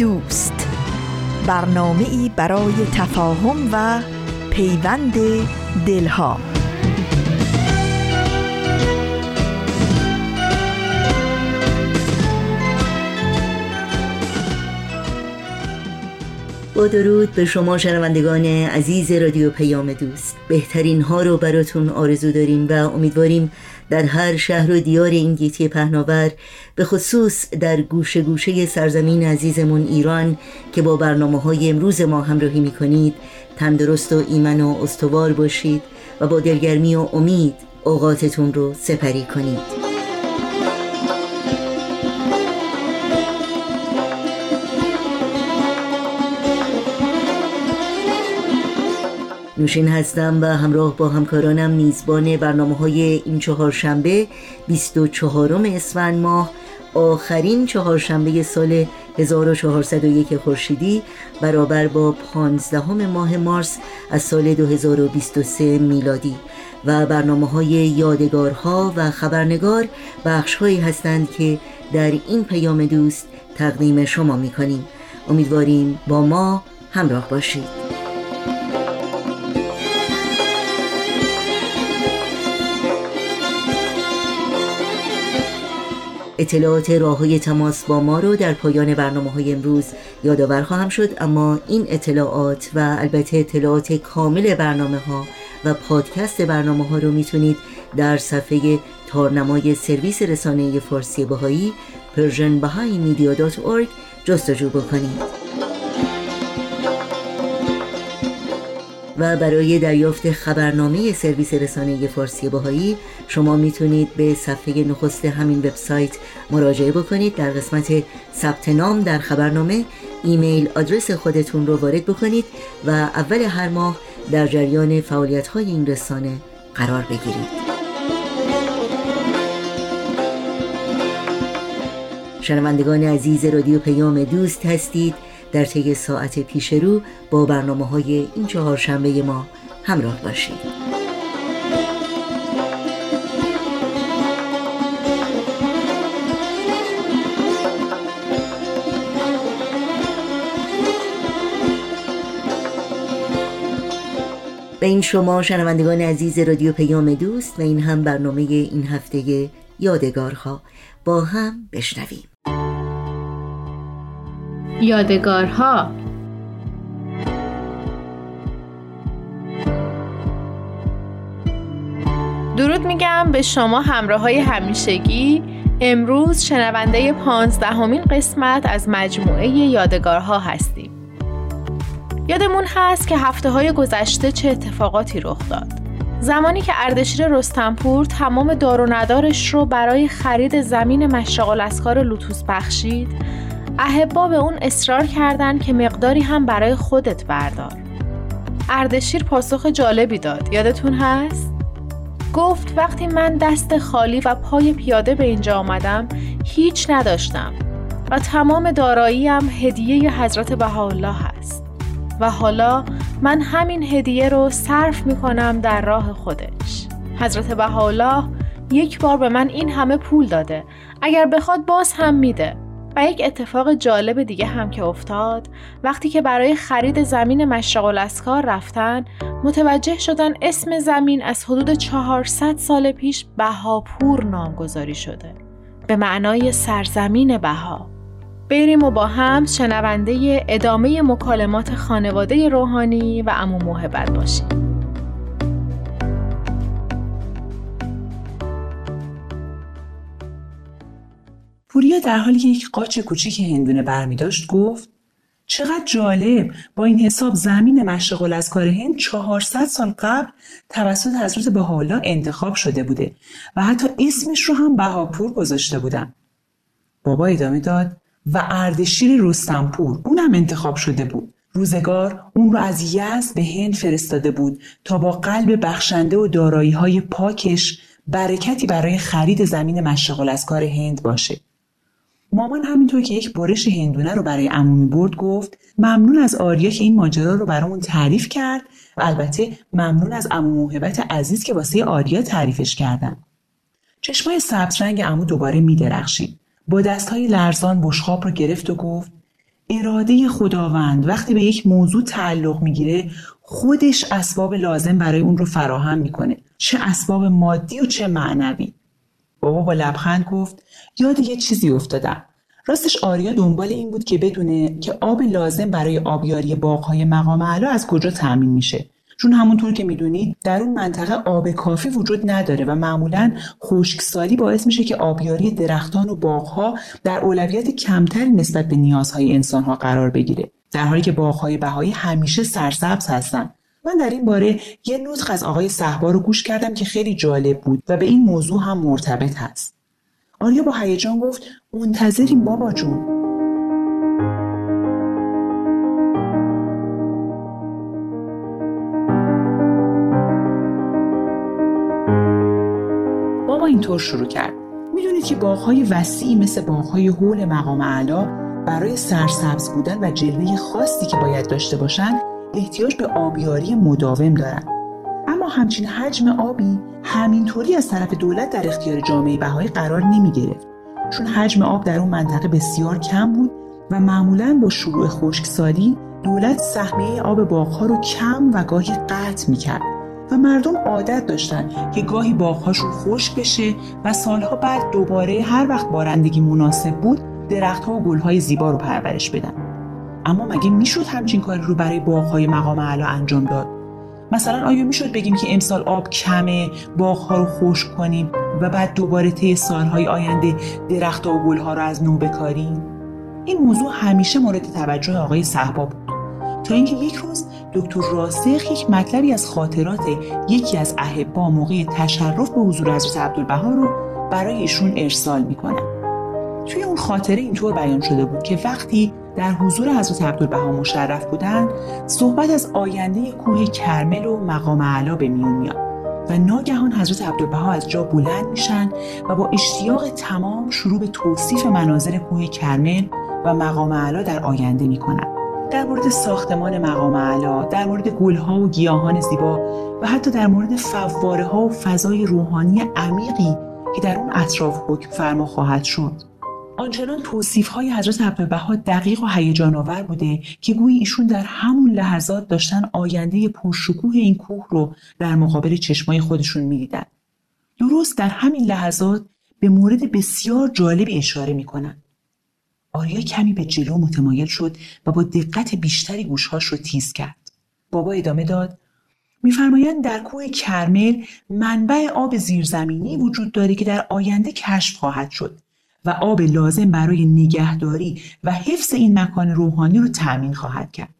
دوست. برنامه ای برای تفاهم و پیوند دلها. با درود به شما شنوندگان عزیز رادیو پیام دوست. بهترین ها رو براتون آرزو داریم و امیدواریم در هر شهر و دیار این گیتی پهناور به خصوص در گوشه گوشه سرزمین عزیزمون ایران که با برنامه های امروز ما همراهی می کنید تندرست و ایمن و استوار باشید و با دلگرمی و امید اوقاتتون رو سپری کنید. نوشین هستم و همراه با همکارانم میزبان برنامه های این چهارشنبه 24 اسفند ماه آخرین چهارشنبه سال 1401 خورشیدی برابر با 15 ماه مارس از سال 2023 میلادی. و برنامه های یادگارها و خبرنگار بخش هایی هستند که در این پیام دوست تقدیم شما می کنیم امیدواریم با ما همراه باشید. اطلاعات راه های تماس با ما رو در پایان برنامه های امروز یادآور خواهم شد. اما این اطلاعات و البته اطلاعات کامل برنامه ها و پادکست برنامه ها رو می‌تونید در صفحه تارنمای سرویس رسانه فارسی بهایی persianbahaimedia.org جستجو بکنید. و برای دریافت خبرنامه سرویس رسانه فارسی باهایی شما می‌تونید به صفحه نخست همین وبسایت مراجعه بکنید. در قسمت ثبت نام در خبرنامه ایمیل آدرس خودتون رو وارد بکنید و اول هر ماه در جریان فعالیت های این رسانه قرار بگیرید. شنوندگان عزیز رادیو پیام دوست هستید. در طی ساعت پیش رو با برنامه های این چهارشنبه ما همراه باشید. به این شما شنوندگان عزیز رادیو پیام دوست و این هم برنامه این هفته یادگارها. با هم بشنویم. یادگارها. درود میگم به شما همراه های همیشگی. امروز شنونده پانزدهمین قسمت از مجموعه یادگارها هستیم. یادمون هست که هفته های گذشته چه اتفاقاتی رخ داد. زمانی که اردشیر رستنپور تمام دار و ندارش رو برای خرید زمین مشرق الاسکار لوتوس بخشید اهبا به اون اصرار کردند که مقداری هم برای خودت بردار. اردشیر پاسخ جالبی داد. یادتون هست؟ گفت وقتی من دست خالی و پای پیاده به اینجا آمدم هیچ نداشتم و تمام داراییم هدیه حضرت بهاءالله هست و حالا من همین هدیه رو صرف می کنم در راه خودش حضرت بهاءالله یک بار به من این همه پول داده اگر بخواد باز هم میده و یک اتفاق جالب دیگه هم که افتاد. وقتی که برای خرید زمین مشرق الاسکار رفتن متوجه شدن اسم زمین از حدود 400 سال پیش بهاپور نامگذاری شده. به معنای سرزمین بها. بریم و با هم شنونده ادامه مکالمات خانواده روحانی و امو محبت باشیم. پوریا در حالی که یک قاچ کوچیک هندونه برمی داشت گفت چقدر جالب. با این حساب زمین مشرق الاسکار هند 400 سال قبل توسط حضرت بهاءالله انتخاب شده بوده و حتی اسمش رو هم بهاپور گذاشته بودن. بابا ادامه داد و اردشیر رستنپور اونم انتخاب شده بود. روزگار اون رو از یزد به هند فرستاده بود تا با قلب بخشنده و دارایی های پاکش برکتی برای خرید زمین مشغل از کار هند باشه. مامان همینطور که یک برش هندونه رو برای عمومی برد گفت ممنون از آریا که این ماجرا رو برامون تعریف کرد و البته ممنون از عمو موهبت عزیز که واسه آریا تعریفش کردن. چشمای سبز رنگ عمو دوباره میدرخشید با دستهای لرزان بشخاب رو گرفت و گفت اراده خداوند وقتی به یک موضوع تعلق می‌گیره خودش اسباب لازم برای اون رو فراهم می‌کنه. چه اسباب مادی و چه معنوی. بابا با لبخند گفت یاد یه چیزی افتادم. راستش آریا دنبال این بود که بدونه که آب لازم برای آبیاری باغهای مقام اعلی از کجا تأمین میشه. چون همونطور که می‌دونید در اون منطقه آب کافی وجود نداره و معمولا خشکسالی باعث میشه که آبیاری درختان و باغها در اولویت کمتری نسبت به نیازهای انسانها قرار بگیره. در حالی که باغهای بهایی همیشه سرسبز هستن. من در این باره یه نطق از آقای صحبا رو گوش کردم که خیلی جالب بود و به این موضوع هم مرتبط هست. آریا با هیجان گفت منتظریم بابا جون. بابا اینطور شروع کرد. می‌دونید که باغهای وسیعی مثل باغهای حول مقام اعلا برای سرسبز بودن و جلوه خاصی که باید داشته باشند احتیاج به آبیاری مداوم دارند اما همچین حجم آبی همینطوری از طرف دولت در اختیار جامعه بهایی قرار نمی گرفت چون حجم آب در اون منطقه بسیار کم بود و معمولا با شروع خشکسالی دولت سهمیه آب باغها رو کم و گاهی قطع می کرد و مردم عادت داشتن که گاهی باغهاشون خشک بشه و سالها بعد دوباره هر وقت بارندگی مناسب بود درختها و گلهای زیبا رو پرورش بدن. اما مگه می‌شد همچین کاری رو برای باغهای مقام اعلی انجام داد؟ مثلا آیا می‌شد بگیم که امسال آب کمه باغها رو خشک کنیم و بعد دوباره طی سالهای آینده درختها و گلها رو از نو بکاریم؟ این موضوع همیشه مورد توجه آقای صحبا بود. تا اینکه یک روز دکتر راسخ یک مطلبی از خاطرات یکی از احبا موقع تشرف به حضور حضرت عبدالبها رو برای ایشون ارسال می‌کنن توی اون خاطره اینطور بیان شده بود که وقتی در حضور حضرت عبدالبها مشرف بودند صحبت از آینده کوه کرمل و مقام اعلا به میون میاد و ناگهان حضرت عبدالبها از جا بلند میشن و با اشتیاق تمام شروع به توصیف مناظر کوه کرمل و مقام اعلا در آینده می‌کنن. در مورد ساختمان مقام اعلا در مورد گلها و گیاهان زیبا و حتی در مورد فواره ها و فضای روحانی عمیقی که در اون اطراف حکم فرما خواهد شد. آنچنان توصیف های حضرت عبدالبها دقیق و هیجان آور بوده که گویی ایشون در همون لحظات داشتن آینده پرشکوه این کوه رو در مقابل چشمای خودشون می‌دیدن. درست در همین لحظات به مورد بسیار جالبی اشاره می‌کنن. آریا کمی به جلو متمایل شد و با دقت بیشتری گوشهاش رو تیز کرد. بابا ادامه داد میفرمایند در کوه کرمل منبع آب زیرزمینی وجود داره که در آینده کشف خواهد شد و آب لازم برای نگهداری و حفظ این مکان روحانی رو تأمین خواهد کرد.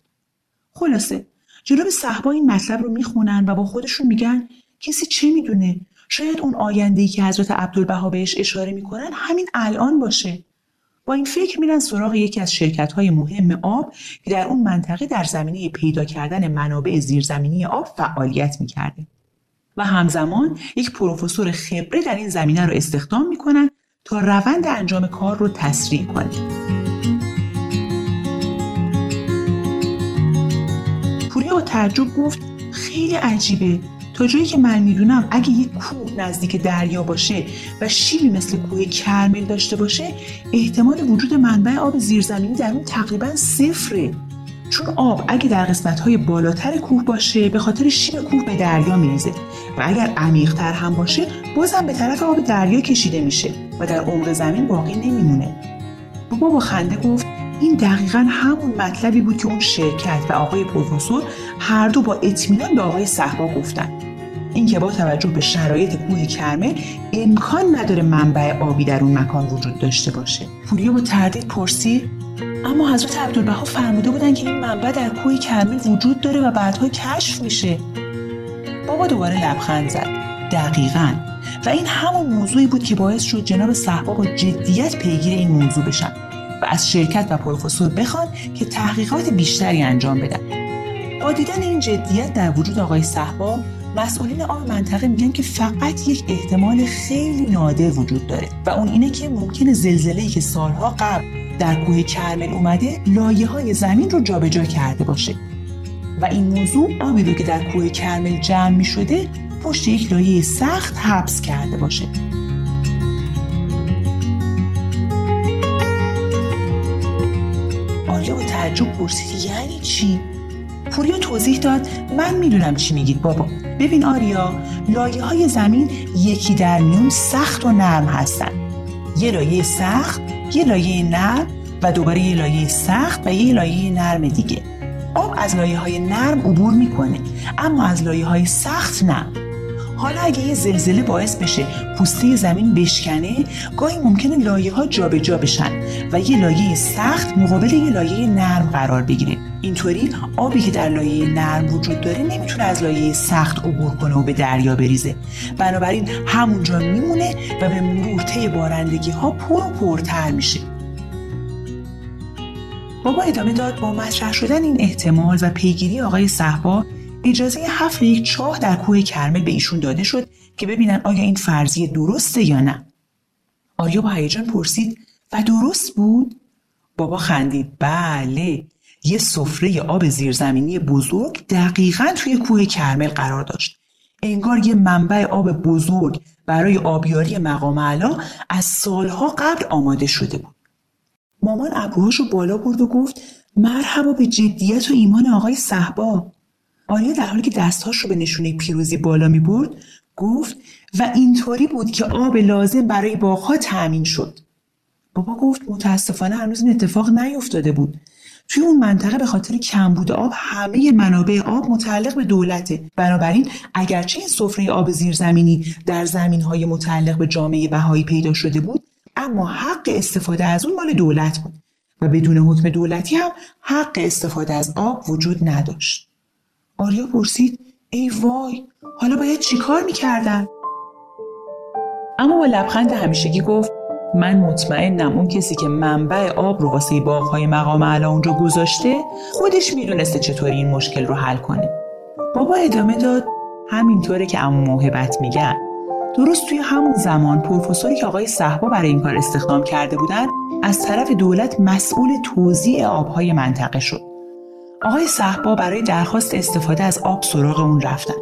خلاصه جناب صحبا این مطلب رو می‌خونن و با خودشون میگن کسی چه می‌دونه؟ شاید اون آینده که حضرت عبدالبها بهش اشاره می‌کنن همین الان باشه. با این فکر میرن سراغ یکی از شرکت های مهم آب که در اون منطقه در زمینه پیدا کردن منابع زیرزمینی آب فعالیت می‌کرده. و همزمان یک پروفسور خبره در این زمینه رو استخدام می‌کنن روند انجام کار رو تسریع کنه پوریا با تعجب گفت خیلی عجیبه. تا جایی که من می‌دونم اگه یک کوه نزدیک دریا باشه و شیبی مثل کوه کرمل داشته باشه احتمال وجود منبع آب زیرزمینی در اون تقریبا صفره. چون آب اگه در قسمت های بالاتر کوه باشه به خاطر شیب کوه به دریا میریزه و اگر عمیقتر هم باشه بازم به طرف آب دریا کشیده میشه. و در عمق زمین باقی نمیمونه. بابا با خنده گفت این دقیقا همون مطلبی بود که اون شرکت و آقای پروفسور هر دو با اطمینان به آقای صحبا گفتن. اینکه با توجه به شرایط کوه کرمل امکان نداره منبع آبی در اون مکان وجود داشته باشه. پوریا با تردید پرسید اما حضرت عبدالبها فرموده بودن که این منبع در کوه کرمل وجود داره و بعدها کشف میشه. بابا دوباره لبخند زد. دقیقا. و این همون موضوعی بود که باعث شد جناب صحبا با جدیت پیگیر این موضوع بشن و از شرکت و پروفسور بخوان که تحقیقات بیشتری انجام بدن. با دیدن این جدیت در وجود آقای صحبا مسئولین آب منطقه میگن که فقط یک احتمال خیلی نادر وجود داره و اون اینه که ممکنه زلزله‌ای که سالها قبل در کوه کرمل اومده لایه های زمین رو جابجا کرده باشه. و این موضوع آبی رو که در کوه کرمل جمع می شده پشت یک لایه سخت حبس کرده باشه. آریا با تعجب پرسید یعنی چی؟ پوریا توضیح داد من می‌دونم چی میگید بابا. ببین آریا لایه های زمین یکی در میون سخت و نرم هستن. یه لایه سخت یه لایه نرم و دوباره یه لایه سخت و یه لایه نرم دیگه. آب از لایه های نرم عبور می‌کنه اما از لایه های سخت نه. حالا اگه یه زلزله باعث بشه پوسته زمین بشکنه گاهی ممکنه لایه ها جابجا بشن و یه لایه سخت مقابل یه لایه نرم قرار بگیره. اینطوری آبی که در لایه نرم وجود داره نمی‌تونه از لایه سخت عبور کنه و به دریا بریزه. بنابراین همونجا میمونه و به مرور طی بارندگی ها پر و پرتر میشه. بابا ادامه داد با مطرح شدن این احتمال و پیگیری آقای صحبا اجازه حفر یک چاه در کوه کرمل به ایشون داده شد که ببینن آیا این فرضیه درسته یا نه. آریا با هیجان پرسید و درست بود؟ بابا خندید بله یه سفره آب زیرزمینی بزرگ دقیقا توی کوه کرمل قرار داشت. انگار یه منبع آب بزرگ برای آبیاری مقام علا از سالها قبل آماده شده بود. مامان ابروهاش رو بالا برد و گفت مرحبا به جدیت و ایمان آقای صحبا آریا در حالی که دستهاش رو به نشونه پیروزی بالا می برد گفت و اینطوری بود که آب لازم برای باغها تأمین شد. بابا گفت متاسفانه هنوز این اتفاق نیفتاده بود. توی اون منطقه به خاطر کمبود آب همه منابع آب متعلق به دولته. بنابراین اگرچه این سفره آب زیرزمینی در زمینهای متعلق به جامعه بهایی پیدا شده بود اما حق استفاده از اون مال دولت بود و بدون حکم دولتی هم حق استفاده از آب وجود نداشت. آریا پرسید ای وای حالا باید چیکار می‌کردن؟ اما با لبخند همیشگی گفت من مطمئنم اون کسی که منبع آب رو واسه باغهای مقام علا اونجا گذاشته خودش می‌دونسته چطوری این مشکل رو حل کنه. بابا ادامه داد همینطوره که امو موهبت میگن. درست توی همون زمان پروفسوری که آقای صحبا برای این کار استخدام کرده بودن از طرف دولت مسئول توزیع آبهای منطقه شد. آقای صحبا برای درخواست استفاده از آب سراغ اون رفتن.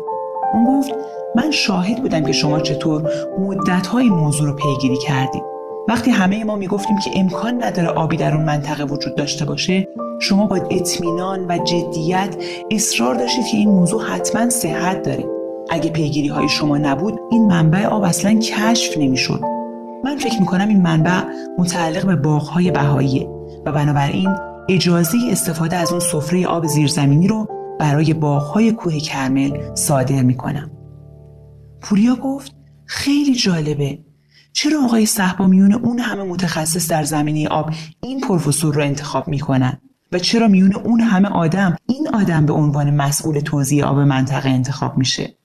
اون گفت من شاهد بودم که شما چطور مدتهای موضوع رو پیگیری کردید وقتی همه ما می‌گفتیم که امکان نداره آبی در اون منطقه وجود داشته باشه شما با اطمینان و جدیت اصرار داشتید که این موضوع حتما صحت داره. اگه پیگیری های شما نبود این منبع آب اصلا کشف نمی‌شد. من فکر می‌کنم این منبع متعلق به باغهای بهاییه و بنابراین اجازه استفاده از اون سفره آب زیرزمینی رو برای باغهای کوه کرمل صادر می‌کنم. پوریا گفت خیلی جالبه. چرا آقای صحبا میون اون همه متخصص در زمینه آب این پروفسور رو انتخاب می‌کنن؟ و چرا میون اون همه آدم این آدم به عنوان مسئول توزیع آب منطقه انتخاب میشه؟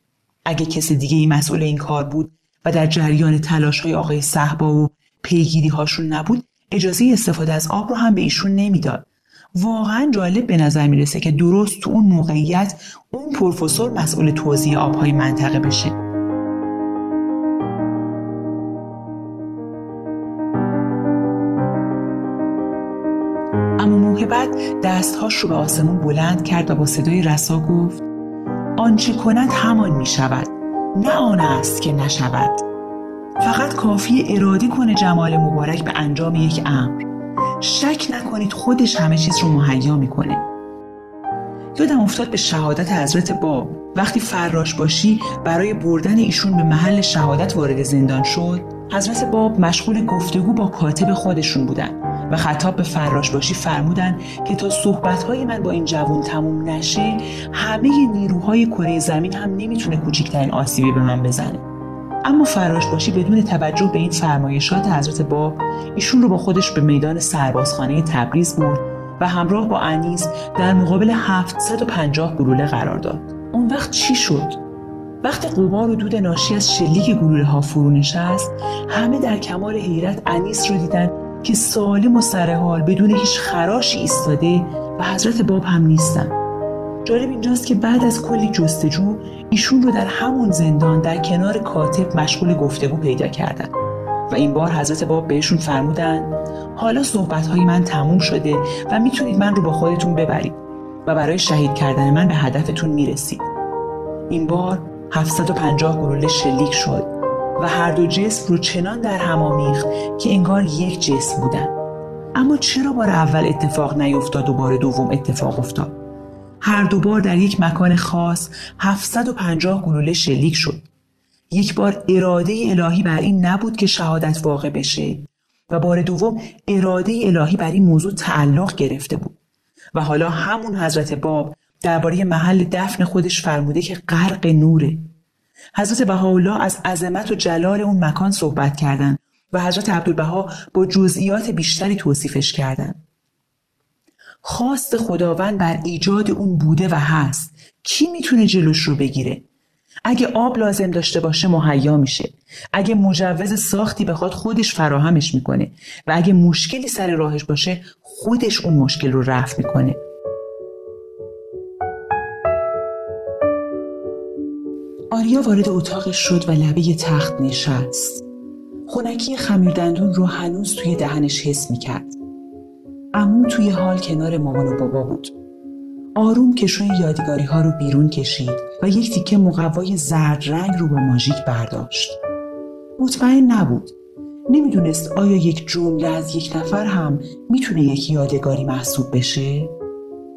اگه کسی دیگه ای مسئول این کار بود و در جریان تلاش های آقای صحبا و پیگیری هاشون نبود اجازه استفاده از آب رو هم به ایشون نمی‌داد. واقعا جالب به نظر می‌رسه که درست تو اون موقعیت اون پروفسور مسئول توزیع آبهای منطقه بشه. اما موهبت دستهاش رو به آسمون بلند کرد و با صدای رسا گفت آنچه کند همان می شود نه آن است که نشود. فقط کافی اراده کنه جمال مبارک به انجام یک امر. شک نکنید خودش همه چیز رو مهیا می‌کنه. یادم افتاد به شهادت حضرت باب. وقتی فراش باشی برای بردن ایشون به محل شهادت وارد زندان شد حضرت باب مشغول گفتگو با کاتب خودشون بودن و خطاب به فراش باشی فرمودن که تا صحبتهای من با این جوان تموم نشه همه نیروهای کره زمین هم نمی‌تونه کوچکترین آسیبی به من بزنه. اما فراش باشی بدون توجه به این فرمایشات حضرت باب ایشون رو با خودش به میدان سربازخانه تبریز برد و همراه با انیس در مقابل 750 گلوله قرار داد. اون وقت چی شد؟ وقتی قبار و دود ناشی از شلیک گلوله ها فرو نشست همه در کمال حیرت انیس رو دیدن که سالم و سرحال بدون هیچ خراشی ایستاده و حضرت باب هم نیستن. جالب اینجاست که بعد از کلی جستجو ایشون رو در همون زندان در کنار کاتب مشغول گفتگو پیدا کردن. و این بار حضرت باب بهشون فرمودن حالا صحبت های من تموم شده و می‌تونید من رو با خودتون ببرید و برای شهید کردن من به هدفتون می‌رسید. این بار 750 گلوله شلیک شد و هر دو جسم رو چنان در هم آمیخت که انگار یک جسم بودن. اما چرا بار اول اتفاق نیفتاد و بار دوم اتفاق افتاد؟ هر دو بار در یک مکان خاص 750 گلوله شلیک شد. یک بار اراده الهی بر این نبود که شهادت واقع بشه و بار دوم اراده الهی بر این موضوع تعلق گرفته بود. و حالا همون حضرت باب درباره محل دفن خودش فرموده که غرق نوره. حضرت بهاءالله از عظمت و جلال اون مکان صحبت کردند و حضرت عبدالبها با جزئیات بیشتری توصیفش کردند. خواست خداوند بر ایجاد اون بوده و هست. کی می‌تونه جلوش رو بگیره؟ اگه آب لازم داشته باشه مهیا میشه. اگه مجوز ساختی بخواد خودش فراهمش می‌کنه. و اگه مشکلی سر راهش باشه خودش اون مشکل رو رفع می‌کنه. آریا وارد اتاقش شد و لبه تخت نشست. خونکی خمیردندون رو هنوز توی دهنش حس می‌کرد. امو توی حال کنار مامان و بابا بود. آروم کشوی یادگاری ها رو بیرون کشید و یک تیکه مقوای زرد رنگ رو با ماژیک برداشت. مطمئن نبود. نمی‌دونست آیا یک جمله از یک نفر هم می‌تونه یک یادگاری محسوب بشه؟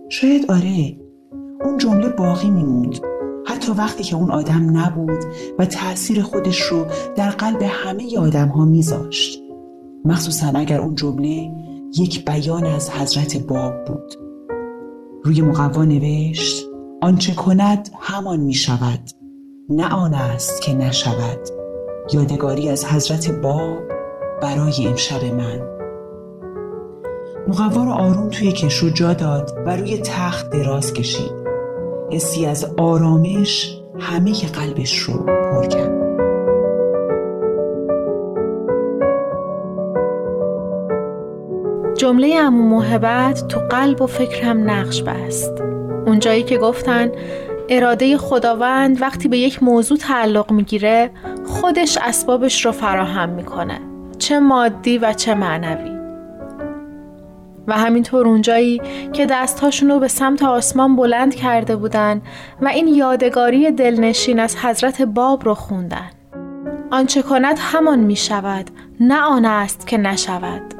شاید آره. اون جمله باقی میموند. حتی وقتی که اون آدم نبود و تأثیر خودش رو در قلب همه آدم ها میذاشت. مخصوصا اگر اون جمله یک بیان از حضرت باب بود. روی مقوا نوشت آنچه کند همان می شود نه آن است که نشود. یادگاری از حضرت باب برای امشب من. مقوا رو آروم توی کشو جا داد و روی تخت دراز کشید. حسی از آرامش همه قلبش رو پر کرد. جمله امو محبت تو قلب و فکرم نقش بست. اونجایی که گفتن اراده خداوند وقتی به یک موضوع تعلق می‌گیره خودش اسبابش رو فراهم می‌کنه. چه مادی و چه معنوی. و همینطور اونجایی که دستهاشون رو به سمت آسمان بلند کرده بودن و این یادگاری دلنشین از حضرت باب رو خوندن. آنچه کند همان می شود نه آن است که نشود.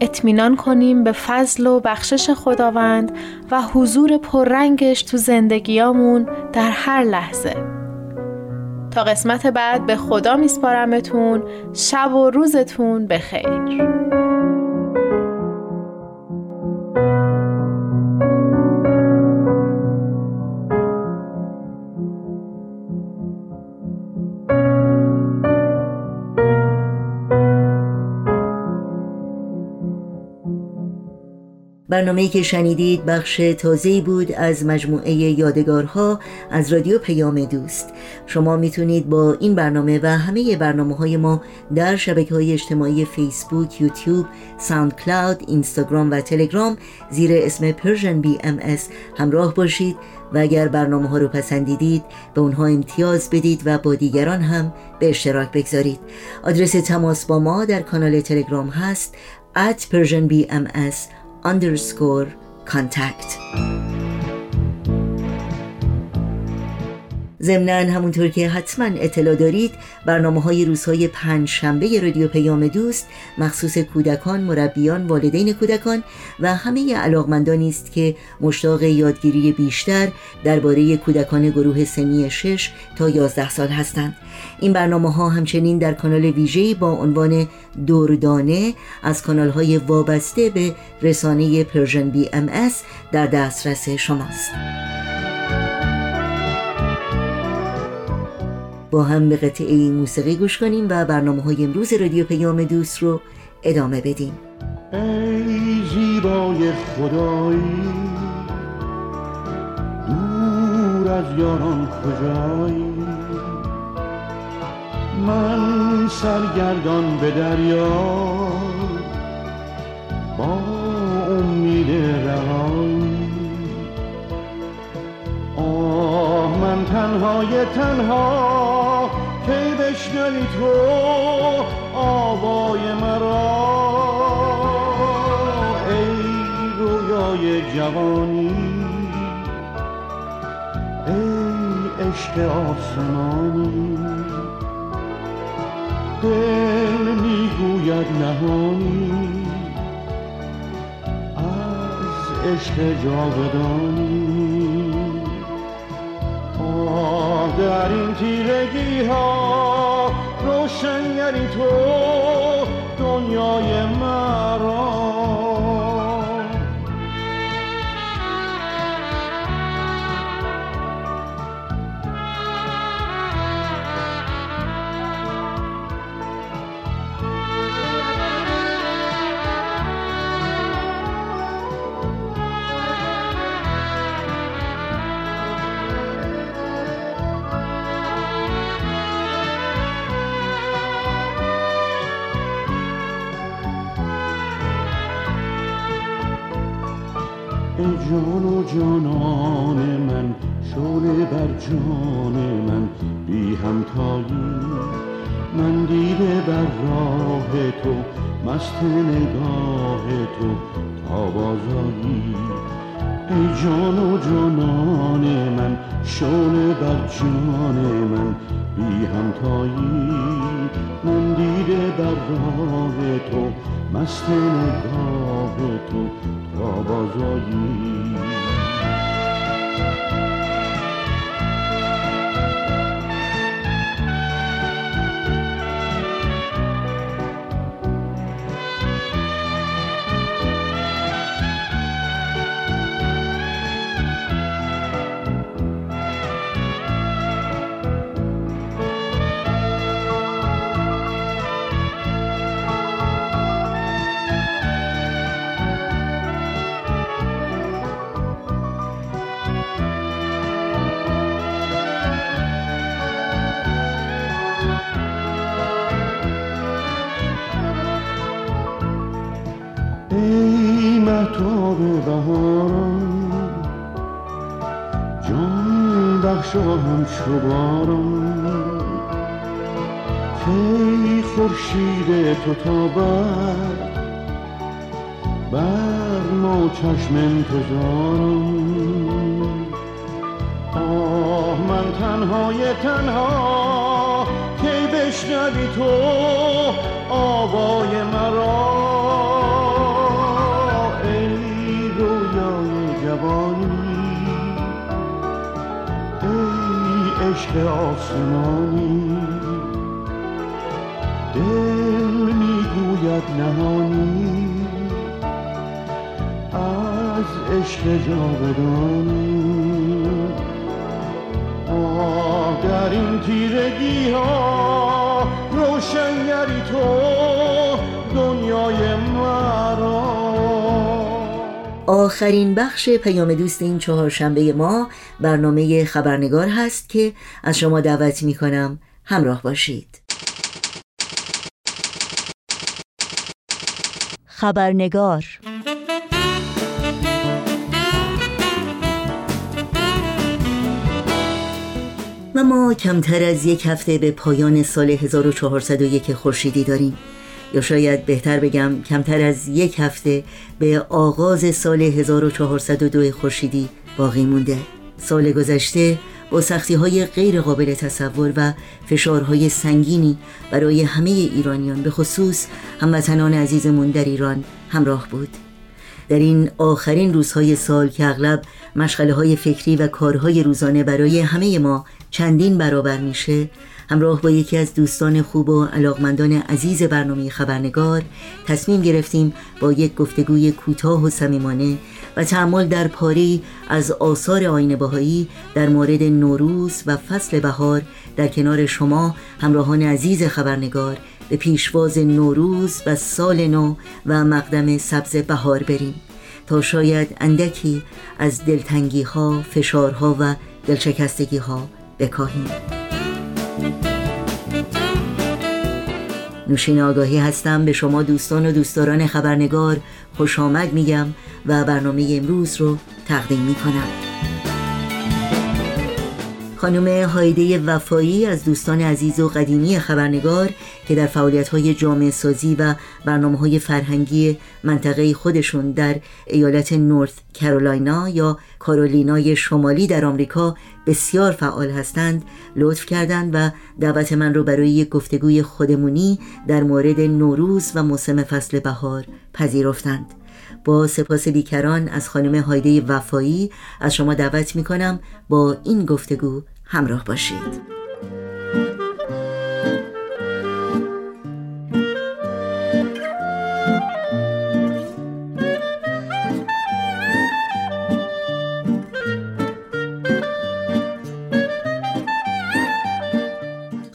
اطمینان کنیم به فضل و بخشش خداوند و حضور پررنگش تو زندگیامون در هر لحظه. تا قسمت بعد به خدا میسپارمتون. شب و روزتون بخیر. برنامه که شنیدید بخش تازه بود از مجموعه یادگارها از رادیو پیام دوست. شما می‌تونید با این برنامه و همه برنامه های ما در شبکه های اجتماعی فیسبوک، یوتیوب، SoundCloud، اینستاگرام و تلگرام زیر اسم PersianBMS همراه باشید و اگر برنامه ها رو پسندیدید به اونها امتیاز بدید و با دیگران هم به اشتراک بگذارید. آدرس تماس با ما در کانال تلگرام هست at persianbms underscore contact ضمنا همونطور که حتما اطلاع دارید برنامه های روزهای پنج شنبه رادیو پیام دوست مخصوص کودکان، مربیان، والدین کودکان و همه علاقمندانی است که مشتاق یادگیری بیشتر درباره کودکان گروه سنی 6 تا 11 سال هستند. این برنامه ها همچنین در کانال ویژه‌ای با عنوان دوردانه از کانال های وابسته به رسانه PersianBMS در دسترس شماست. با هم به قطعه موسیقی گوش کنیم و برنامه های امروز رادیو پیام دوست رو ادامه بدیم. ای زیبای خدایی دور از یاران کجایی؟ من سرگردان به دریا با امید رهایی. آه من تنهای تنها کی بشنوی تو آوای مرا؟ ای رویای جوانی ای عشق آسمانی دل می‌گوید نهانی از عشق جاودانی. در این تیرگی ها روشنگری تو دنیای مرا. جان و جانان من شعله بر جان من بی همتایی من دیده بر راه تو مست نگاه تو تا بازایی. ای جان و جانان من شعله بر جان من بی همتایی من دیده بر راه تو مست نگاه تو تا ای محتاب بهاران جان بخش و همچو باران کی خورشید تو تابد؟ بر ما چشم انتظارم. آه من تنهای تنها. کی بشنوی تو؟ آوای مرا. عشق آسمانی. دل می‌گوید نهانی. از عشق جاودانی. آه در این تیرگی ها روشنگری تو دنیای مرا. آخرین بخش پیام دوست این چهارشنبه ما برنامه خبرنگار هست که از شما دعوت می کنم همراه باشید. خبرنگار و ما کمتر از یک هفته به پایان سال 1401 خورشیدی داریم. یا شاید بهتر بگم کمتر از یک هفته به آغاز سال 1402 خورشیدی باقی مونده. سال گذشته با سختی های غیر قابل تصور و فشارهای سنگینی برای همه ایرانیان به خصوص هموطنان عزیزمون در ایران همراه بود. در این آخرین روزهای سال که اغلب مشغله های فکری و کارهای روزانه برای همه ما چندین برابر میشه همراه با یکی از دوستان خوب و علاقمندان عزیز برنامه خبرنگار تصمیم گرفتیم با یک گفتگوی کوتاه و صمیمانه و تعمل در پاری از آثار آین بهایی در مورد نوروز و فصل بهار در کنار شما همراهان عزیز خبرنگار به پیشواز نوروز و سال نو و مقدم سبز بهار بریم. تا شاید اندکی از دلتنگی ها، فشارها و دلشکستگی ها بکاهیم. نوشین آگاهی هستم به شما دوستان و دوستداران خبرنگار خوش آمد میگم و برنامه امروز رو تقدیم می‌کنم. خانم هایده وفایی از دوستان عزیز و قدیمی خبرنگار که در فعالیت های جامعه سازی و برنامه های فرهنگی منطقه خودشون در ایالت نورث کرولاینا یا کارولینای شمالی در آمریکا بسیار فعال هستند لطف کردند و دعوت من رو برای یک گفتگوی خودمونی در مورد نوروز و موسم فصل بهار پذیرفتند. با سپاس بیکران از خانم هایده وفایی از شما دعوت می کنم با این گفتگو همراه باشید.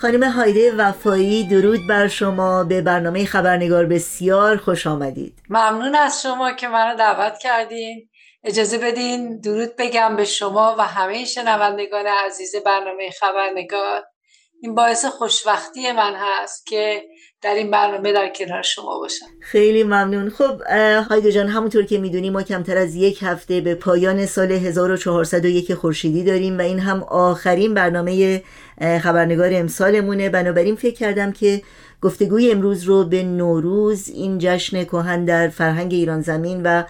خانم هایده وفایی درود بر شما. به برنامه خبرنگار بسیار خوش آمدید. ممنون از شما که منو دعوت کردین. اجازه بدین درود بگم به شما و همه شنوندگان عزیز برنامه خبرنگار. این باعث خوشوقتی من هست که در این برنامه در کنار شما باشم. خیلی ممنون. خب هایده جان همونطور که می‌دونی ما کمتر از یک هفته به پایان سال 1401 خورشیدی داریم و این هم آخرین برنامه خبرنگار امسالمونه. بنابراین فکر کردم که گفتگوی امروز رو به نوروز این جشن کهن در فرهنگ ایران زمین و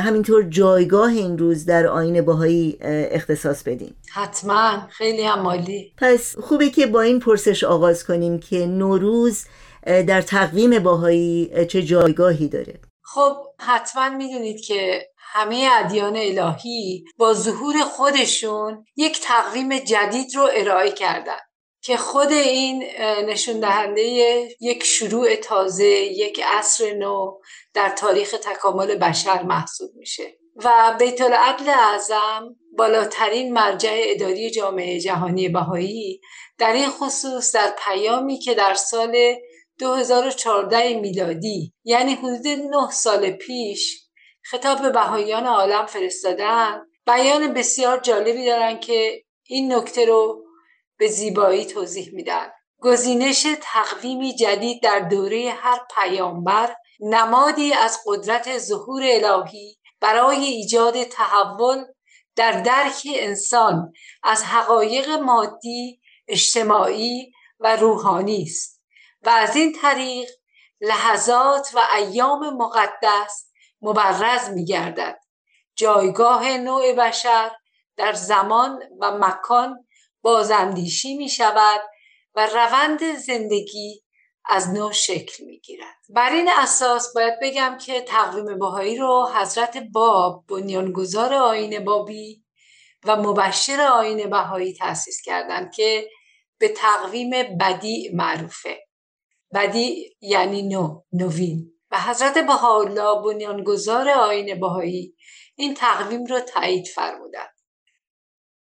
همینطور جایگاه این روز در آین باهایی اختصاص بدیم. حتما. خیلی هم مالی پس خوبه که با این پرسش آغاز کنیم که نوروز در تقویم باهایی چه جایگاهی داره؟ خب حتما می‌دونید که همه ادیان الهی با ظهور خودشون یک تقویم جدید رو ارائه کردن که خود این نشون دهنده یک شروع تازه یک عصر نو در تاریخ تکامل بشر محسوب میشه. و بیت العدل اعظم بالاترین مرجع اداری جامعه جهانی بهایی در این خصوص در پیامی که در سال 2014 میلادی یعنی حدود 9 سال پیش خطاب به بهاییان عالم فرستادن. بیان بسیار جالبی دارن که این نکته رو به زیبایی توضیح میدن. گزینش تقویمی جدید در دوره هر پیامبر نمادی از قدرت ظهور الهی برای ایجاد تحول در درک انسان از حقایق مادی اجتماعی و روحانی است. و از این طریق لحظات و ایام مقدس مبرز می گردد جایگاه نوع بشر در زمان و مکان بازاندیشی می شود و روند زندگی از نو شکل می گیرد. بر این اساس باید بگم که تقویم باهایی رو حضرت باب بنیانگذار آین بابی و مبشر آین بهایی تأسیس کردند که به تقویم بدی معروفه بدی یعنی نو نوین. و حضرت بهاءالله بنیانگذار آین بهایی این تقویم رو تایید فرمودند.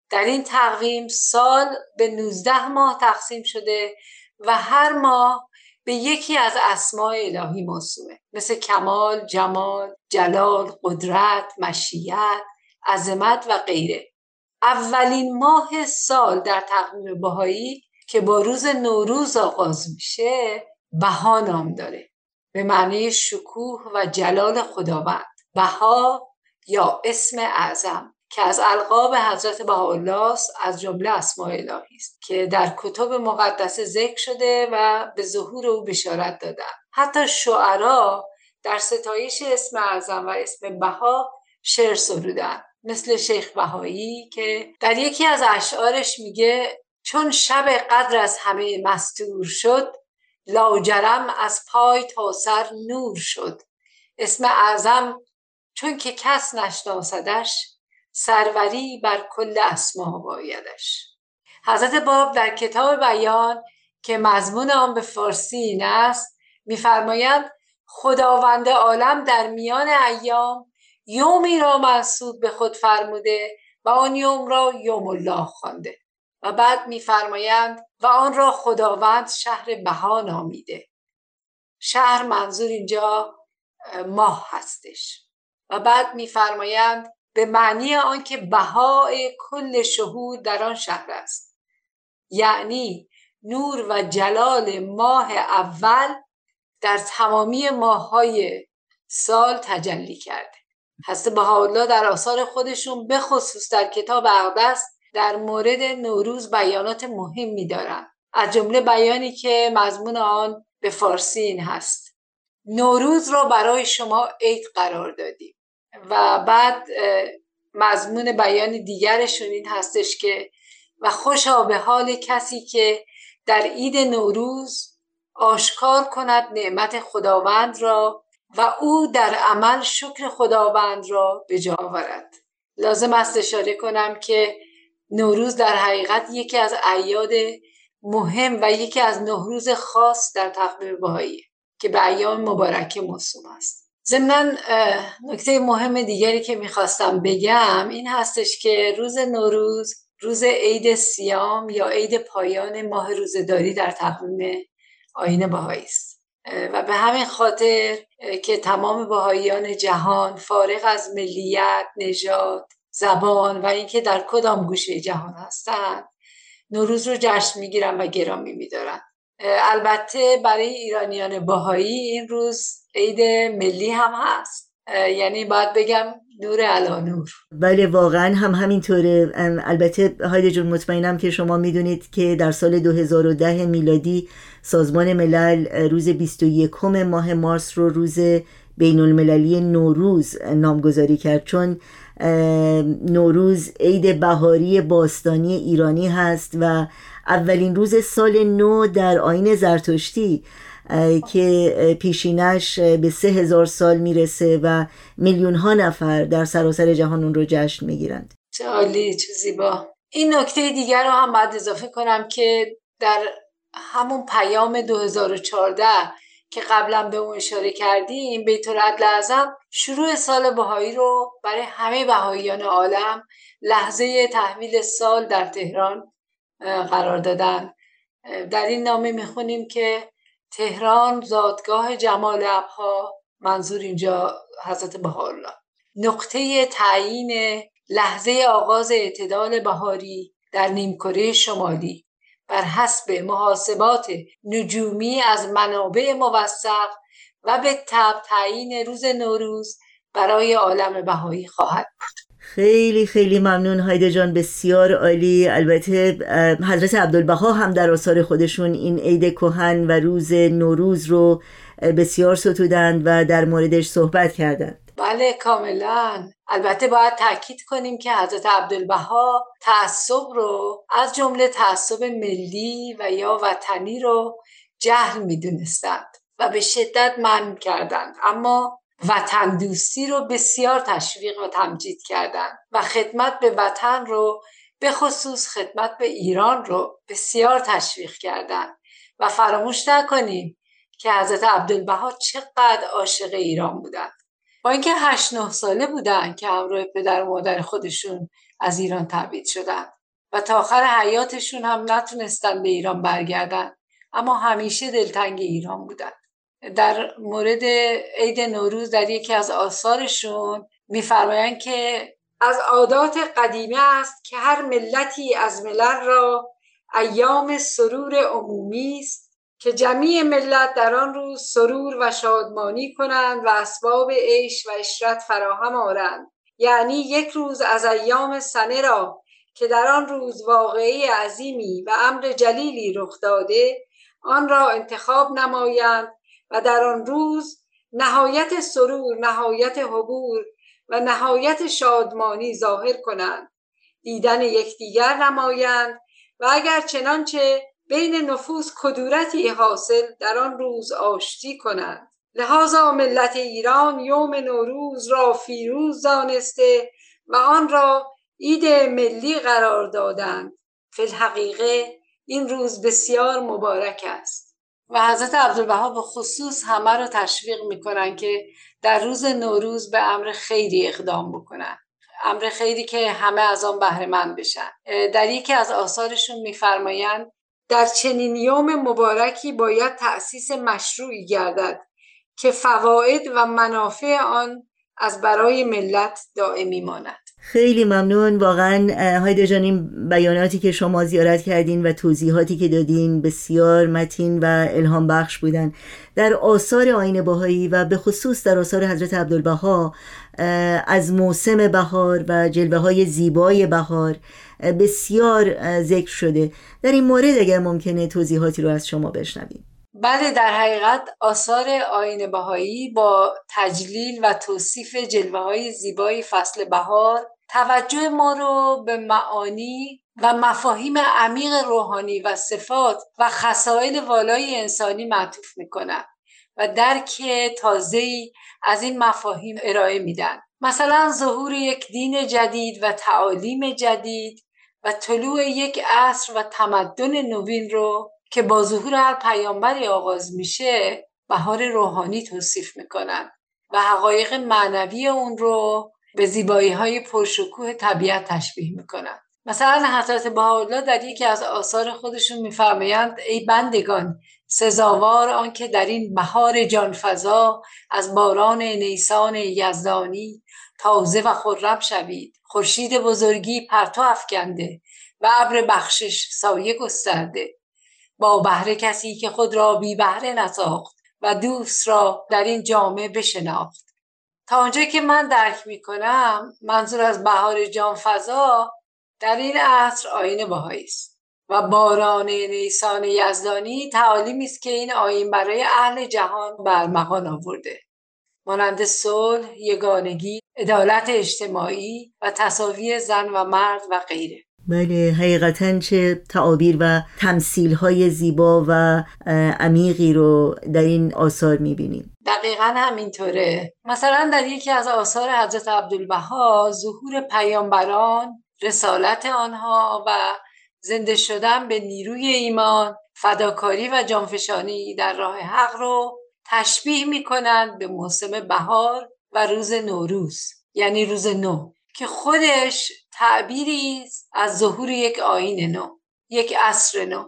در این تقویم سال به 19 ماه تقسیم شده و هر ماه به یکی از اسماع الهی موسومه. مثل کمال، جمال، جلال، قدرت، مشیت، عظمت و غیره. اولین ماه سال در تقویم بهایی که با روز نوروز آغاز میشه بها نام داره. به معنی شکوه و جلال خداوند. بها یا اسم اعظم که از القاب حضرت بهاءالله از جمله اسماء الهی است که در کتب مقدسه ذکر شده و به ظهور او بشارت دادن حتی شعرا در ستایش اسم اعظم و اسم بها شعر سرودن. مثل شیخ بهایی که در یکی از اشعارش میگه چون شب قدر از همه مستور شد لاجرم از پای تا سر نور شد. اسم اعظم چون که کس نشناسدش سروری بر کل اسما بایدش. حضرت باب در کتاب بیان که مضمون آن به فارسی این است میفرمایند خداوند عالم در میان ایام یومی را منصوب به خود فرموده و آن یوم را یوم الله خوانده. و بعد میفرمایند و آن را خداوند شهر بها نامیده. شهر منظور اینجا ماه هستش. و بعد میفرمایند به معنی آنکه بهای کل شهود در آن شهر است. یعنی نور و جلال ماه اول در تمامی ماههای سال تجلی کرده. حضرت بهاءالله در آثار خودشون به خصوص در کتاب اقدس در مورد نوروز بیانات مهمی دارن از جمله بیانی که مضمون آن به فارسی این هست. نوروز را برای شما عید قرار دادیم و بعد مضمون بیان دیگرشون این هستش که و خوشا به حال کسی که در عید نوروز آشکار کند نعمت خداوند را و او در عمل شکر خداوند را به جا آورد. لازم است اشاره کنم که نوروز در حقیقت یکی از ایاد مهم و یکی از نوروز خاص در تقویم بهایی که به ایام مبارکه موسوم است. ضمنا نکته مهم دیگری که می‌خواستم بگم این هستش که روز نوروز روز عید سیام یا عید پایان ماه روزداری در تقویم آین بهایی است. و به همین خاطر که تمام بهاییان جهان فارغ از ملیت، نژاد، زبان و اینکه در کدام گوشه جهان هستند نوروز رو جشن می‌گیرن و گرامی میدارن. البته برای ایرانیان باهایی این روز عید ملی هم هست. یعنی باید بگم نور علا نور بله واقعا هم همینطوره. البته هایده جون مطمئنم که شما می‌دونید که در سال 2010 میلادی سازمان ملل روز 21 ماه مارس رو روز بین المللی نوروز نامگذاری کرد. چون نوروز عید بهاری باستانی ایرانی هست و اولین روز سال نو در آین زرتشتی که پیشینش به سه هزار سال می‌رسه و میلیون ها نفر در سراسر جهان اون رو جشن می‌گیرند. چه عالی چه زیبا. این نکته دیگر رو هم باید اضافه کنم که در همون پیام 2014 که قبلا به اون اشاره کردیم بیت العدل اعظم شروع سال بهایی رو برای همه بهاییان عالم لحظه تحویل سال در تهران قرار دادن. در این نامه می‌خونیم که تهران زادگاه جمال ابها منظور اینجا حضرت بهاءالله. نقطه تعیین لحظه آغاز اعتدال بهاری در نیمکره شمالی. بر حسب محاسبات نجومی از منابع موثق و به تب تعیین روز نوروز برای عالم بهایی خواهد بود. خیلی خیلی ممنون هایده جان بسیار عالی. البته حضرت عبدالبها هم در آثار خودشون این عید کهن و روز نوروز رو بسیار ستودند و در موردش صحبت کردند. بله کاملا. البته باید تاکید کنیم که حضرت عبدالبها تعصب رو از جمله تعصب ملی و یا وطنی رو جهل می‌دونستند و به شدت من کردند. اما وطن دوستی رو بسیار تشویق و تمجید کردند و خدمت به وطن رو به خصوص خدمت به ایران رو بسیار تشویق کردند. و فراموش نکنیم که حضرت عبدالبها چقدر عاشق ایران بودند. با اینکه هشت نه ساله بودن که همراه پدر و مادر خودشون از ایران تبعید شدن و تا آخر حیاتشون هم نتونستن به ایران برگردن. اما همیشه دلتنگ ایران بودن در مورد عید نوروز در یکی از آثارشون میفرمایند که از عادات قدیمه است که هر ملتی از ملل را ایام سرور عمومی است که جمعی ملت در آن روز سرور و شادمانی کنند و اسباب عیش و اشرت فراهم آرند یعنی یک روز از ایام سنه را که در آن روز واقعی عظیمی و امر جلیلی رخ داده آن را انتخاب نمایند و در آن روز نهایت سرور نهایت حبور و نهایت شادمانی ظاهر کنند. دیدن یکدیگر نمایند و اگر چنانچه بین نفوس کدورتی حاصل در آن روز آشتی کنند. لحاظا ملت ایران یوم نوروز را فیروز دانسته و آن را عید ملی قرار دادند. فی الحقیقه این روز بسیار مبارک است. و حضرت عبدالبها به خصوص همه رو تشویق می‌کنن که در روز نوروز به امر خیری اقدام بکنن. امر خیری که همه از آن بهره مند بشن. در یکی از آثارشون میفرمایند در چنین یوم مبارکی باید تأسیس مشروعی گردد که فواید و منافع آن از برای ملت دائمی ماند. خیلی ممنون. واقعا هایده جان این بیاناتی که شما زیارت کردین و توضیحاتی که دادین بسیار متین و الهام بخش بودن. در آثار آین باهایی و به خصوص در آثار حضرت عبدالبها از موسم بهار و جلوه های زیبای بهار بسیار ذکر شده. در این مورد اگر ممکنه توضیحاتی رو از شما بشنویم. بله در حقیقت آثار آین بهایی با تجلیل و توصیف جلوه های زیبای فصل بهار توجه ما رو به معانی و مفاهیم عمیق روحانی و صفات و خصایل والای انسانی معطوف می‌کنن و درک تازه‌ای از این مفاهیم ارائه میدن. مثلا ظهور یک دین جدید و تعالیم جدید و طلوع یک عصر و تمدن نوین رو که با ظهور هر پیامبری آغاز میشه بهار روحانی توصیف می‌کنن و حقایق معنوی اون رو به زیبایی های پرشکوه طبیعت تشبیه می‌کنن. مثلا حضرت بهاءالله در یکی از آثار خودشون میفرمایند ای بندگان سزاوار آنکه در این بهار جانفضا از باران نیسان یزدانی تازه و خرم شوید. خورشید بزرگی پرتو افکنده و ابر بخشش سایه گسترده. با بهره کسی که خود را بی بهره نساخت و دوست را در این جامعه بشناخت. تا آنجا که من درک می کنم منظور از بهار جان فضا در این عصر آین بهایی است و باران نیسان یزدانی تعالیمی است که این آین برای اهل جهان برمغان آورده. مانند صلح یگانگی عدالت اجتماعی و تصاوی زن و مرد و غیره. بله حقیقتا چه تعابیر و تمثیل های زیبا و عمیقی رو در این آثار می‌بینیم. دقیقا همینطوره. مثلا در یکی از آثار حضرت عبدالبها ظهور پیامبران رسالت آنها و زنده شدن به نیروی ایمان فداکاری و جانفشانی در راه حق رو تشبیه می‌کنند به موسم بهار و روز نوروز یعنی روز نو که خودش تعبیری از ظهور یک آین نو یک عصر نو.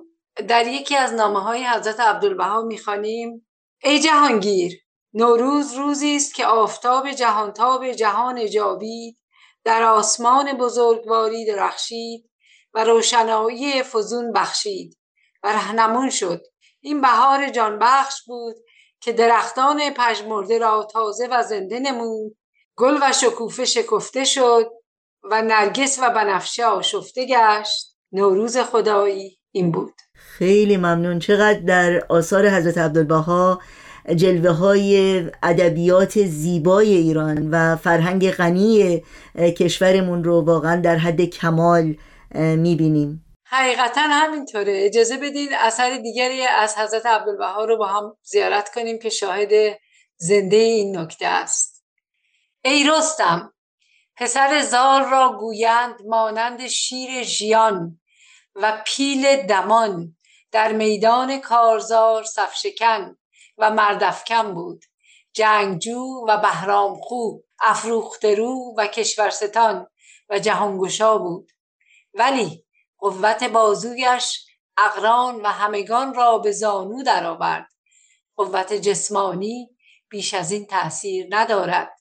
در یکی از نامه های حضرت عبدالبها می‌خوانیم ای جهانگیر نوروز روزی است که آفتاب جهانتاب جهان جاوید در آسمان بزرگواری درخشید و روشنایی فزون بخشید و رهنمون شد. این بهار جانبخش بود که درختان پژمرده را تازه و زنده نمود. گل و شکوفه شکفته شد و نرگس و بنفشه آشفته گشت. نوروز خدایی این بود. خیلی ممنون. چقدر در آثار حضرت عبدالبها جلوه های ادبیات زیبای ایران و فرهنگ غنی کشورمون رو واقعا در حد کمال می‌بینیم. حقیقتا همینطوره. اجازه بدید اثر دیگری از حضرت عبدالبها رو با هم زیارت کنیم که شاهد زنده این نکته است. ای رستم پسر زار را گویند مانند شیر ژیان و پیل دمان در میدان کارزار صفشکن. و مردفکن بود. جنگجو و بهرام خوب افروخترو و کشورستان و جهانگشا بود. ولی قوت بازویش اقران و همگان را به زانو درآورد. قوت جسمانی بیش از این تأثیر ندارد.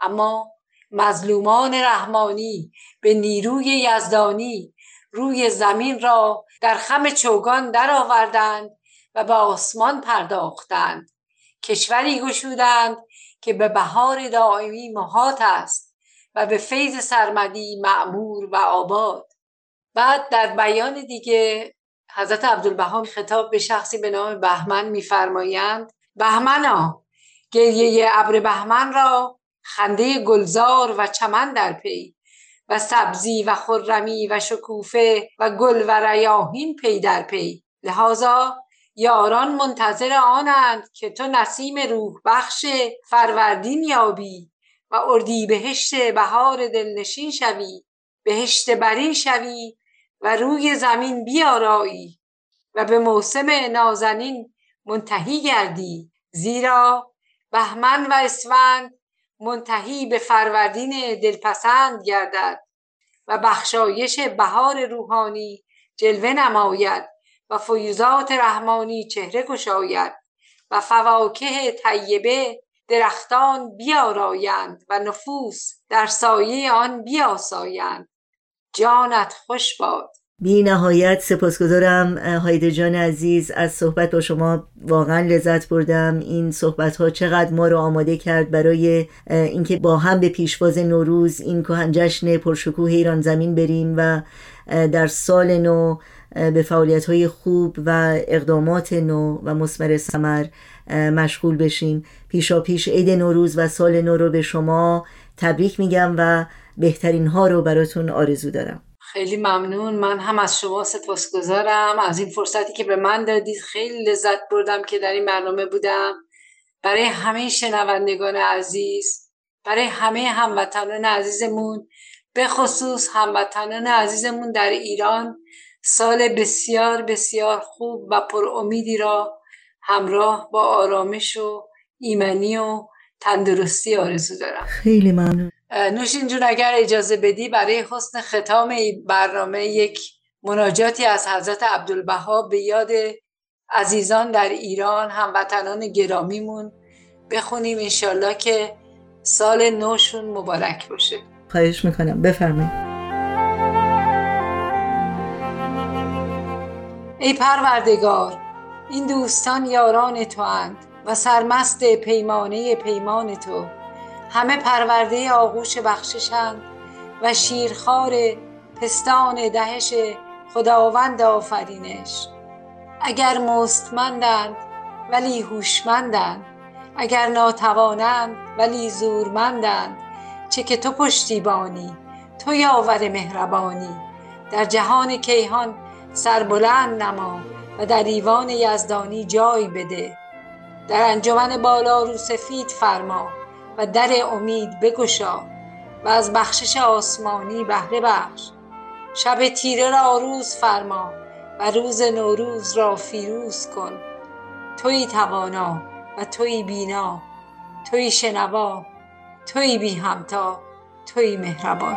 اما مظلومان رحمانی به نیروی یزدانی روی زمین را در خم چوگان درآوردند و به آسمان پرداختند. کشوری گشودند که به بهار دائمی محاط است و به فیض سرمدی معمور و آباد. بعد در بیان دیگه حضرت عبدالبها خطاب به شخصی به نام بهمن میفرمایند بهمنا گریه ابر بهمن را خنده گلزار و چمن در پی و سبزی و خرمی و شکوفه و گل و ریاحین پی در پی. لهذا یاران منتظر آنند که تو نسیم روح بخش فروردین یابی و اردی بهشت بهار دلنشین شوی بهشت برین شوی و روی زمین بیارایی و به موسم نازنین منتهی گردی. زیرا بهمن و اسفند منتهی به فروردین دلپسند گردد و بخشایش بهار روحانی جلوه نماید. و فیوزات رحمانی چهره گشاید و فواکه طیبه درختان بیارایند و نفوس در سایه آن بیاسایند. جانت خوش باد. بی نهایت سپاسگزارم هایده جان عزیز از صحبت با شما واقعا لذت بردم. این صحبت ها چقدر ما رو آماده کرد برای اینکه با هم به پیشواز نوروز این کهن جشن پرشکوه ایران زمین بریم و در سال نو به فعالیت های خوب و اقدامات نو و مسمر سمر مشغول بشیم پیشا پیش عید نوروز و سال نو رو به شما تبریک میگم و بهترین ها رو براتون آرزو دارم. خیلی ممنون. من هم از شما سپاسگزارم از این فرصتی که به من دادید خیلی لذت بردم که در این برنامه بودم. برای همه شنوندگان عزیز برای همه هموطنان عزیزمون به خصوص هموطنان عزیزمون در ایران سال بسیار بسیار خوب و پر امیدی را همراه با آرامش و ایمنی و تندرستی آرزو دارم. خیلی ممنون. نوشین جون اگر اجازه بدی برای حسن ختام این برنامه یک مناجاتی از حضرت عبدالبها به یاد عزیزان در ایران هموطنان گرامیمون بخونیم. انشالله که سال نوشون مبارک باشه. خواهش می‌کنم. بفرمایید. ای پروردگار این دوستان یاران تو اند و سرمست پیمانه پیمان تو. همه پرورده آغوش بخششند و شیرخوار پستان دهش خداوند آفرینش. اگر مستمندند ولی هوشمندند اگر ناتوانند ولی زورمندند. چه که تو پشتیبانی تو یاور مهربانی. در جهان کیهان سربلند نما و در ایوان یزدانی جای بده. در انجمن بالا رو سفید فرما و در امید بگشا و از بخشش آسمانی بهره بخش. شب تیره را روز فرما و روز نوروز را فیروز کن. توی توانا و توی بینا توی شنوا توی بی همتا توی مهربان.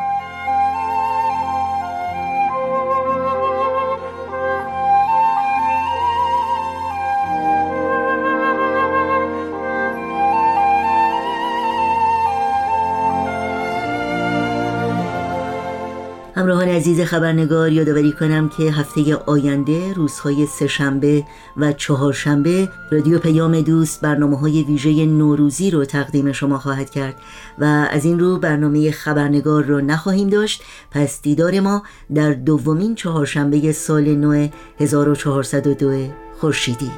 همراهان عزیز خبرنگار یادآوری کنم که هفته آینده روزهای سهشنبه و چهارشنبه رادیو پیام دوست برنامه های ویژه نوروزی رو تقدیم شما خواهد کرد و از این رو برنامه خبرنگار رو نخواهیم داشت. پس دیدار ما در دومین چهارشنبه سال نو 1402 خورشیدی.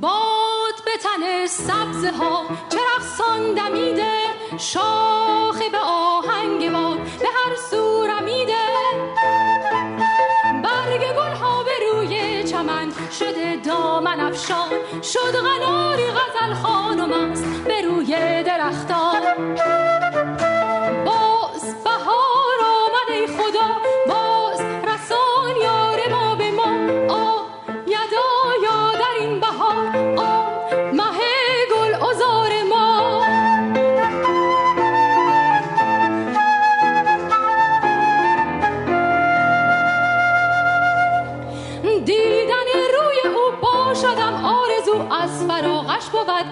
باد به تن سبزه ها چرخ دمیده. شاخه به آهنگ باد به هر سو رمیده برگ گل ها به روی چمن شده دامن افشان. شد غناری غزل خانم است به روی درختان.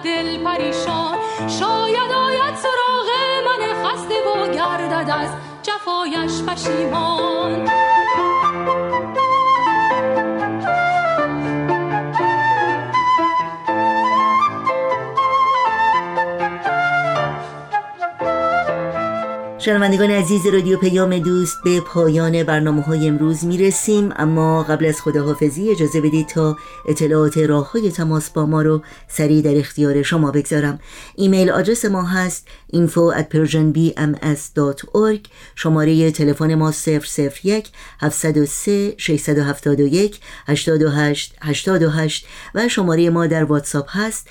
دل پریشان. شاید آید سراغ من خسته و گردد از جفایش پشیمان. شنوندگان عزیز رادیو پیام دوست به پایان برنامه های امروز می رسیم اما قبل از خداحافظی اجازه بدید تا اطلاعات راه های تماس با ما رو سریع در اختیار شما بگذارم. ایمیل آدرس ما هست info at persianbms.org شماره تلفن ما 001 703 671 828 828 و شماره ما در واتساپ هست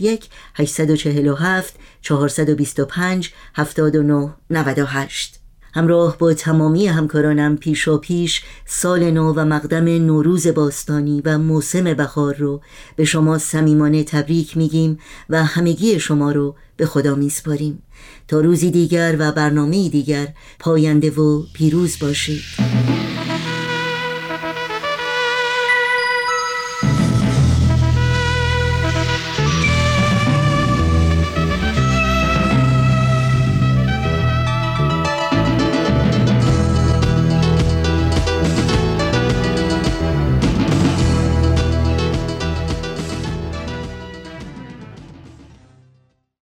001 847 425 79 98 همراه با تمامی همکارانم پیش و پیش سال نو و مقدم نوروز باستانی و موسم بهار رو به شما صمیمانه تبریک میگیم و همگی شما رو به خدا میسپاریم. تا روزی دیگر و برنامه دیگر پاینده و پیروز باشید.